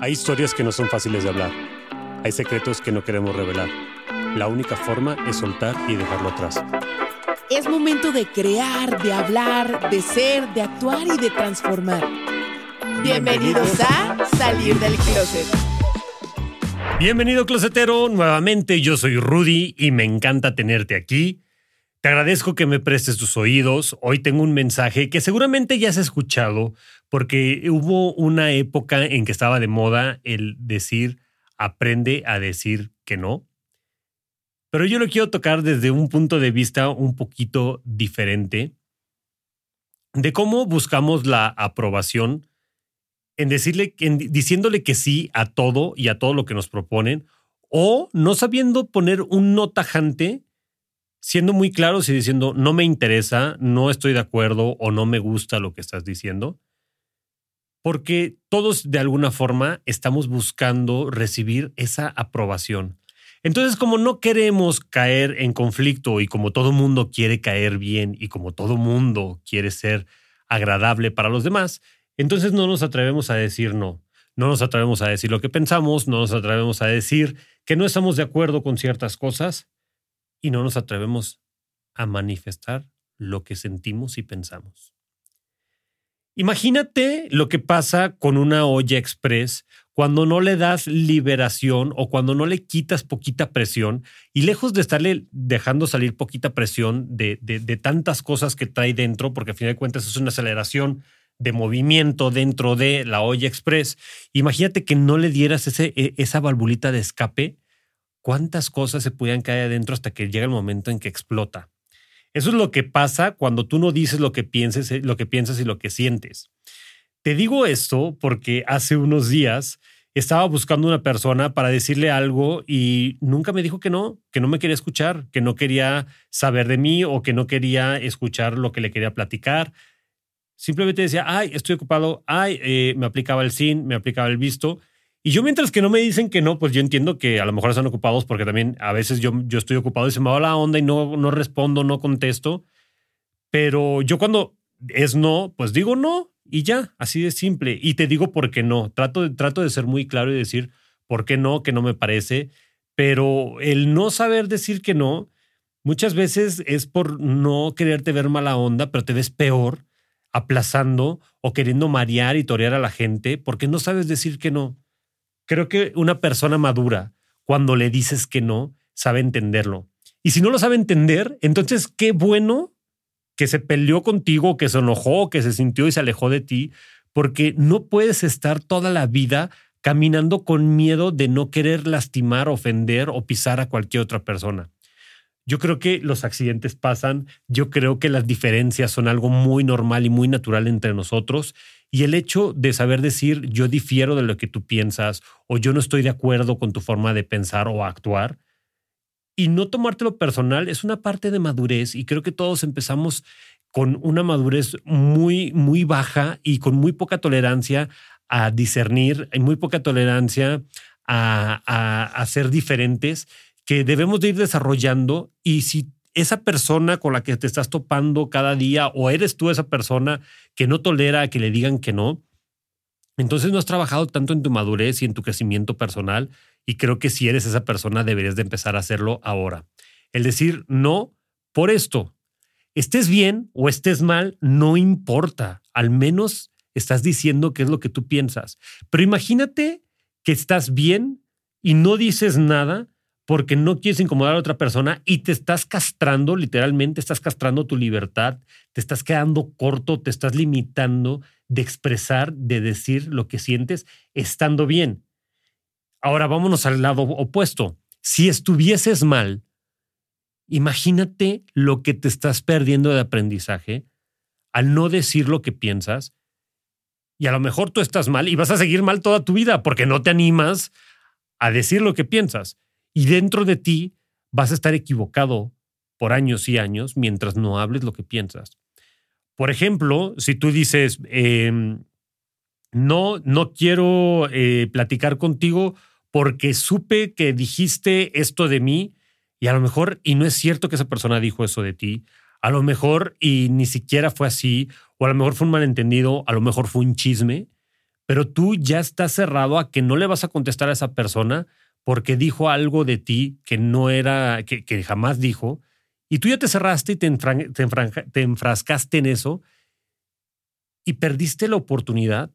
Hay historias que no son fáciles de hablar. Hay secretos que no queremos revelar. La única forma es soltar y dejarlo atrás. Es momento de crear, de hablar, de ser, de actuar y de transformar. Bienvenidos a Salir del Closet. Bienvenido, closetero. Nuevamente, yo soy Rudy y me encanta tenerte aquí te agradezco que me prestes tus oídos. Hoy tengo un mensaje que seguramente ya has escuchado porque hubo una época en que estaba de moda el decir aprende a decir que no. Pero yo lo quiero tocar desde un punto de vista un poquito diferente de cómo buscamos la aprobación en decirle diciéndole que sí a todo y a todo lo que nos proponen o no sabiendo poner un no tajante siendo muy claros y diciendo, no me interesa, no estoy de acuerdo o no me gusta lo que estás diciendo, porque todos de alguna forma estamos buscando recibir esa aprobación. Entonces, como no queremos caer en conflicto y como todo mundo quiere caer bien y como todo mundo quiere ser agradable para los demás, entonces no nos atrevemos a decir no. No nos atrevemos a decir lo que pensamos, no nos atrevemos a decir que no estamos de acuerdo con ciertas cosas y no nos atrevemos a manifestar lo que sentimos y pensamos. Imagínate lo que pasa con una olla express cuando no le das liberación o cuando no le quitas poquita presión y lejos de estarle dejando salir poquita presión de, de, tantas cosas que trae dentro, porque a fin de cuentas es una aceleración de movimiento dentro de la olla express, imagínate que no le dieras ese, e, esa valvulita de escape cuántas cosas se podían caer adentro hasta que llega el momento en que explota. Eso es lo que pasa cuando tú no dices lo que pienses, eh, lo que piensas y lo que sientes. Te digo esto porque hace unos días estaba buscando una persona para decirle algo y nunca me dijo que no, que no me quería escuchar, que no quería saber de mí o que no quería escuchar lo que le quería platicar. Simplemente decía, ay, estoy ocupado, ay, eh, me aplicaba el sin, me aplicaba el visto y yo mientras que no me dicen que no, pues yo entiendo que a lo mejor están ocupados porque también a veces yo, yo estoy ocupado y se me va la onda y no, no respondo, no contesto. Pero yo cuando es no, pues digo no y ya, así de simple. Y te digo por qué no. Trato de, trato de ser muy claro y decir por qué no, que no me parece. Pero el no saber decir que no, muchas veces es por no quererte ver mala onda, pero te ves peor aplazando o queriendo marear y torear a la gente porque no sabes decir que no. Creo que una persona madura, cuando le dices que no, sabe entenderlo. Y si no lo sabe entender, entonces qué bueno que se peleó contigo, que se enojó, que se sintió y se alejó de ti, porque no puedes estar toda la vida caminando con miedo de no querer lastimar, ofender o pisar a cualquier otra persona. Yo creo que los accidentes pasan, yo creo que las diferencias son algo muy normal y muy natural entre nosotros y el hecho de saber decir yo difiero de lo que tú piensas o yo no estoy de acuerdo con tu forma de pensar o actuar y no tomártelo personal es una parte de madurez y creo que todos empezamos con una madurez muy, muy baja y con muy poca tolerancia a discernir, y muy poca tolerancia a, a, ser diferentes que debemos de ir desarrollando y si esa persona con la que te estás topando cada día o eres tú esa persona que no tolera que le digan que no, entonces no has trabajado tanto en tu madurez y en tu crecimiento personal y creo que si eres esa persona deberías de empezar a hacerlo ahora. El decir no por esto. Estés bien o estés mal, no importa. Al menos estás diciendo qué es lo que tú piensas. Pero imagínate que estás bien y no dices nada porque no quieres incomodar a otra persona y te estás castrando, literalmente estás castrando tu libertad, te estás quedando corto, te estás limitando de expresar, de decir lo que sientes estando bien. Ahora vámonos al lado opuesto. Si estuvieses mal, imagínate lo que te estás perdiendo de aprendizaje al no decir lo que piensas. Y a lo mejor tú estás mal y vas a seguir mal toda tu vida porque no te animas a decir lo que piensas. Y dentro de ti vas a estar equivocado por años y años mientras no hables lo que piensas. Por ejemplo, si tú dices, em, no, no quiero eh, platicar contigo porque supe que dijiste esto de mí y a lo mejor, y no es cierto que esa persona dijo eso de ti, a lo mejor y ni siquiera fue así, o a lo mejor fue un malentendido, a lo mejor fue un chisme, pero tú ya estás cerrado a que no le vas a contestar a esa persona porque dijo algo de ti que no era, que, jamás dijo, y tú ya te cerraste y te, te enfrascaste en eso y perdiste la oportunidad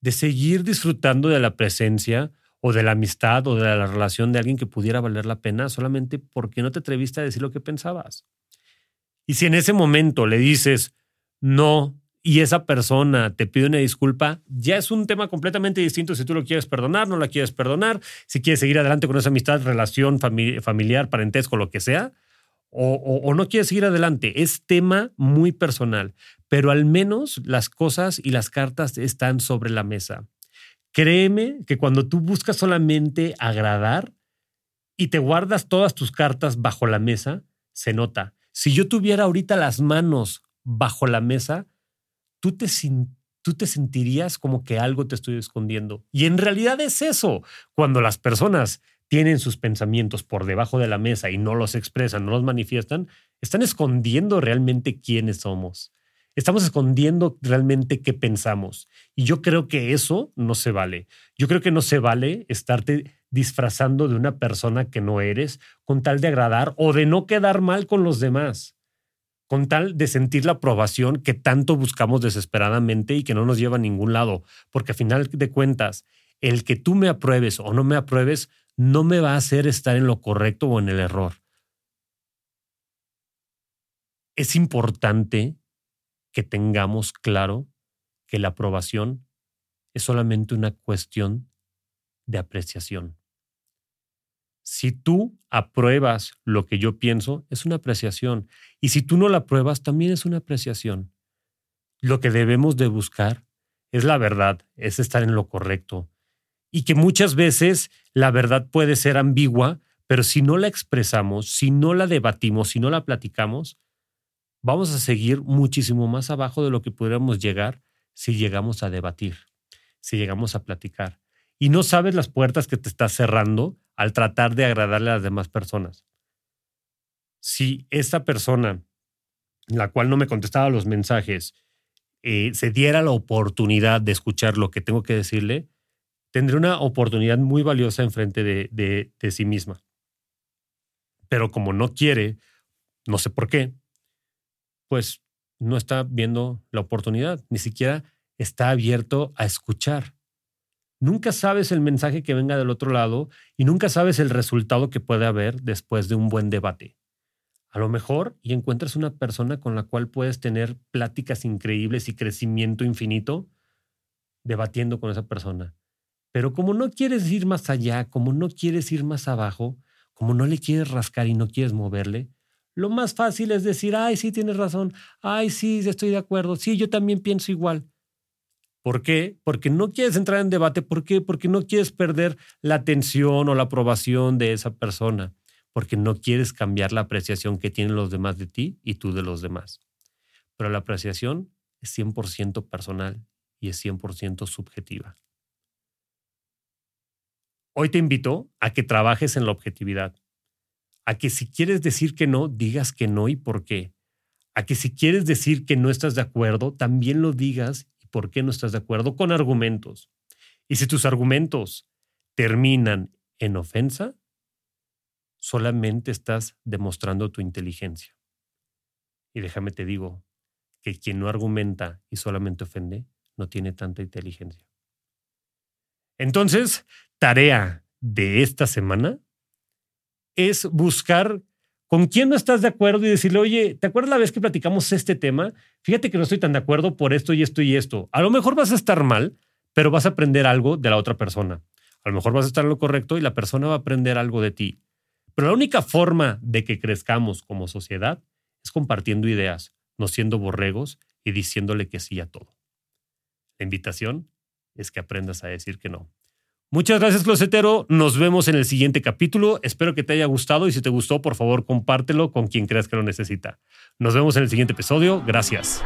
de seguir disfrutando de la presencia o de la amistad o de la relación de alguien que pudiera valer la pena solamente porque no te atreviste a decir lo que pensabas. Y si en ese momento le dices no y esa persona te pide una disculpa, ya es un tema completamente distinto si tú lo quieres perdonar, no la quieres perdonar, si quieres seguir adelante con esa amistad, relación familiar, parentesco, lo que sea, o, o, no quieres seguir adelante. Es tema muy personal, pero al menos las cosas y las cartas están sobre la mesa. Créeme que cuando tú buscas solamente agradar y te guardas todas tus cartas bajo la mesa, se nota. Si yo tuviera ahorita las manos bajo la mesa, tú te, tú te sentirías como que algo te estoy escondiendo. Y en realidad es eso. Cuando las personas tienen sus pensamientos por debajo de la mesa y no los expresan, no los manifiestan, están escondiendo realmente quiénes somos. Estamos escondiendo realmente qué pensamos. Y yo creo que eso no se vale. Yo creo que no se vale estarte disfrazando de una persona que no eres con tal de agradar o de no quedar mal con los demás, con tal de sentir la aprobación que tanto buscamos desesperadamente y que no nos lleva a ningún lado. Porque a final de cuentas, el que tú me apruebes o no me apruebes no me va a hacer estar en lo correcto o en el error. Es importante que tengamos claro que la aprobación es solamente una cuestión de apreciación. Si tú apruebas lo que yo pienso, es una apreciación. Y si tú no la apruebas, también es una apreciación. Lo que debemos de buscar es la verdad, es estar en lo correcto. Y que muchas veces la verdad puede ser ambigua, pero si no la expresamos, si no la debatimos, si no la platicamos, vamos a seguir muchísimo más abajo de lo que podríamos llegar si llegamos a debatir, si llegamos a platicar. Y no sabes las puertas que te estás cerrando al tratar de agradarle a las demás personas. Si esta persona, la cual no me contestaba los mensajes, eh, se diera la oportunidad de escuchar lo que tengo que decirle, tendría una oportunidad muy valiosa enfrente de, de, de sí misma. Pero como no quiere, no sé por qué, pues no está viendo la oportunidad, ni siquiera está abierto a escuchar. Nunca sabes el mensaje que venga del otro lado y nunca sabes el resultado que puede haber después de un buen debate. A lo mejor y encuentras una persona con la cual puedes tener pláticas increíbles y crecimiento infinito debatiendo con esa persona. Pero como no quieres ir más allá, como no quieres ir más abajo, como no le quieres rascar y no quieres moverle, lo más fácil es decir, ay, sí, tienes razón, ay, sí, estoy de acuerdo, sí, yo también pienso igual. ¿Por qué? Porque no quieres entrar en debate. ¿Por qué? Porque no quieres perder la atención o la aprobación de esa persona. Porque no quieres cambiar la apreciación que tienen los demás de ti y tú de los demás. Pero la apreciación es 100% personal y es 100% subjetiva. Hoy te invito a que trabajes en la objetividad a que si quieres decir que no, digas que no y por qué. A que si quieres decir que no estás de acuerdo, también lo digas por qué no estás de acuerdo con argumentos. Y si tus argumentos terminan en ofensa, solamente estás demostrando tu inteligencia. Y déjame te digo que quien no argumenta y solamente ofende, no tiene tanta inteligencia. Entonces, tarea de esta semana es buscar con quién no estás de acuerdo y decirle, oye, ¿te acuerdas la vez que platicamos este tema? Fíjate que no estoy tan de acuerdo por esto y esto y esto. A lo mejor vas a estar mal, pero vas a aprender algo de la otra persona. A lo mejor vas a estar en lo correcto y la persona va a aprender algo de ti. Pero la única forma de que crezcamos como sociedad es compartiendo ideas, no siendo borregos y diciéndole que sí a todo. La invitación es que aprendas a decir que no. Muchas gracias, Closetero. Nos vemos en el siguiente capítulo. Espero que te haya gustado y si te gustó, por favor, compártelo con quien creas que lo necesita. Nos vemos en el siguiente episodio. Gracias.